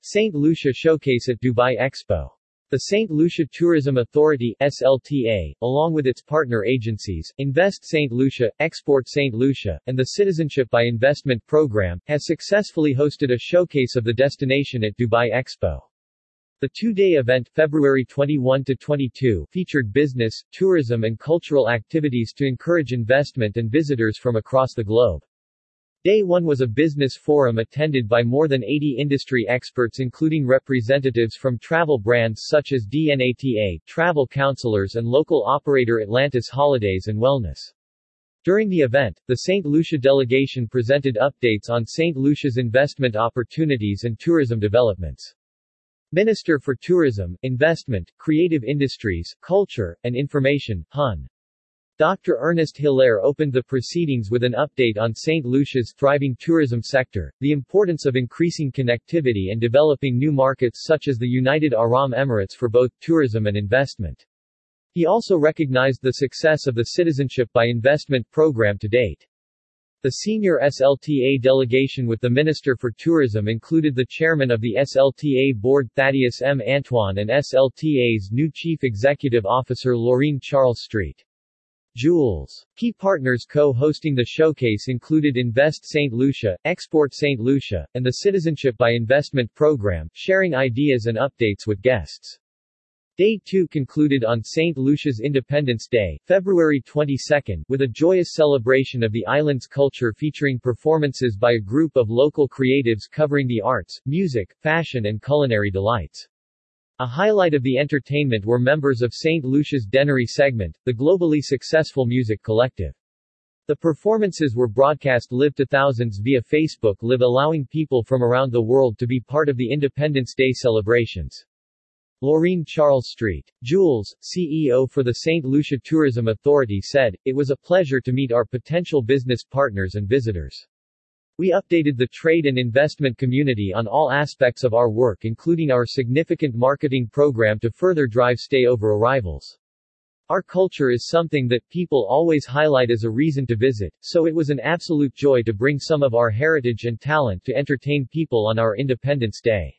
St. Lucia Showcase at Dubai Expo. The St. Lucia Tourism Authority SLTA, along with its partner agencies, Invest St. Lucia, Export St. Lucia, and the Citizenship by Investment program, has successfully hosted a showcase of the destination at Dubai Expo. The two-day event February 21-22 featured business, tourism and cultural activities to encourage investment and visitors from across the globe. Day 1 was a business forum attended by more than 80 industry experts including representatives from travel brands such as DNATA, travel counselors and local operator Atlantis Holidays and Wellness. During the event, the St. Lucia delegation presented updates on St. Lucia's investment opportunities and tourism developments. Minister for Tourism, Investment, Creative Industries, Culture, and Information, Hun. Dr. Ernest Hilaire opened the proceedings with an update on St. Lucia's thriving tourism sector, the importance of increasing connectivity and developing new markets such as the United Arab Emirates for both tourism and investment. He also recognized the success of the Citizenship by Investment program to date. The senior SLTA delegation with the Minister for Tourism included the chairman of the SLTA board Thaddeus M. Antoine and SLTA's new chief executive officer Lorine Charles Street. Jules. Key partners co-hosting the showcase included Invest St. Lucia, Export St. Lucia, and the Citizenship by Investment program, sharing ideas and updates with guests. Day 2 concluded on St. Lucia's Independence Day, February 22, with a joyous celebration of the island's culture featuring performances by a group of local creatives covering the arts, music, fashion and culinary delights. A highlight of the entertainment were members of St. Lucia's Dennery segment, the globally successful music collective. The performances were broadcast live to thousands via Facebook Live allowing people from around the world to be part of the Independence Day celebrations. Lorine Charles Street. Jules, CEO for the St. Lucia Tourism Authority said, It was a pleasure to meet our potential business partners and visitors. We updated the trade and investment community on all aspects of our work including our significant marketing program to further drive stay-over arrivals. Our culture is something that people always highlight as a reason to visit, so it was an absolute joy to bring some of our heritage and talent to entertain people on our Independence Day.